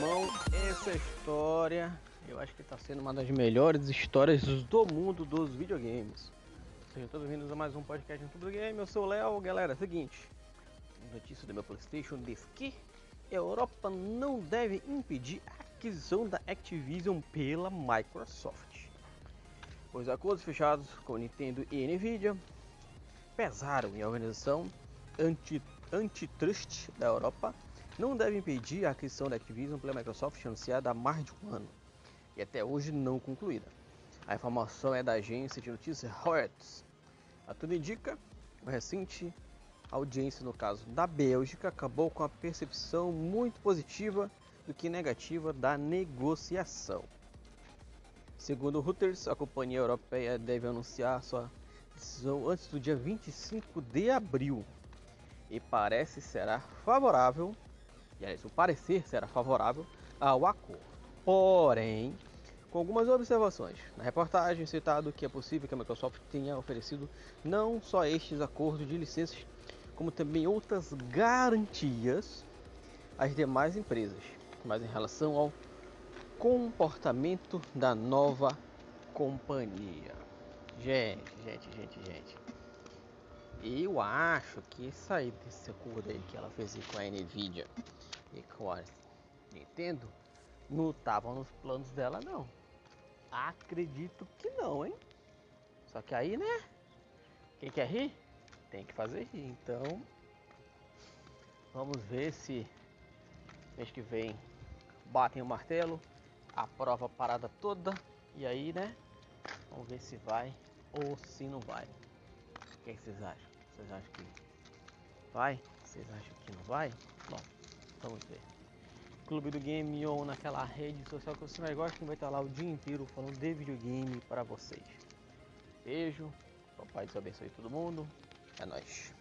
Então, essa história, eu acho que está sendo uma das melhores histórias do mundo dos videogames. Sejam todos bem-vindos a mais um podcast do Game. Eu sou o Léo. Galera, seguinte: notícia do meu PlayStation diz que Europa não deve impedir a aquisição da Activision pela Microsoft. Os acordos fechados com Nintendo e Nvidia pesaram em organização anti antitrust da Europa não deve impedir a aquisição da Activision pela Microsoft anunciada há mais de um ano e até hoje não concluída. A informação é da agência de notícias Reuters. A tudo indica, uma recente audiência no caso da Bélgica acabou com a percepção muito positiva do que negativa da negociação. Segundo Reuters, a companhia europeia deve anunciar sua decisão antes do dia 25 de abril e parece será favorável e aliás, o parecer será favorável ao acordo. Porém, com algumas observações. Na reportagem citado que é possível que a Microsoft tenha oferecido não só estes acordos de licenças, como também outras garantias às demais empresas, mas em relação ao comportamento da nova companhia. Gente, gente, gente, gente. Eu acho que aí desse acordo aí que ela fez com a Nvidia e com a Nintendo não estavam nos planos dela não. Acredito que não, hein? Só que aí, né? Quem quer rir tem que fazer rir. Então, vamos ver se mês que vem batem o martelo, aprova a parada toda e aí, né? Vamos ver se vai ou se não vai. O que, é que vocês acham? Vocês acham que vai? Vocês acham que não vai? Bom, vamos ver. Clube do Game ou naquela rede social que você mais gosta, vai estar lá o dia inteiro falando de videogame para vocês. Beijo, papai Deus abençoe todo mundo. É nóis.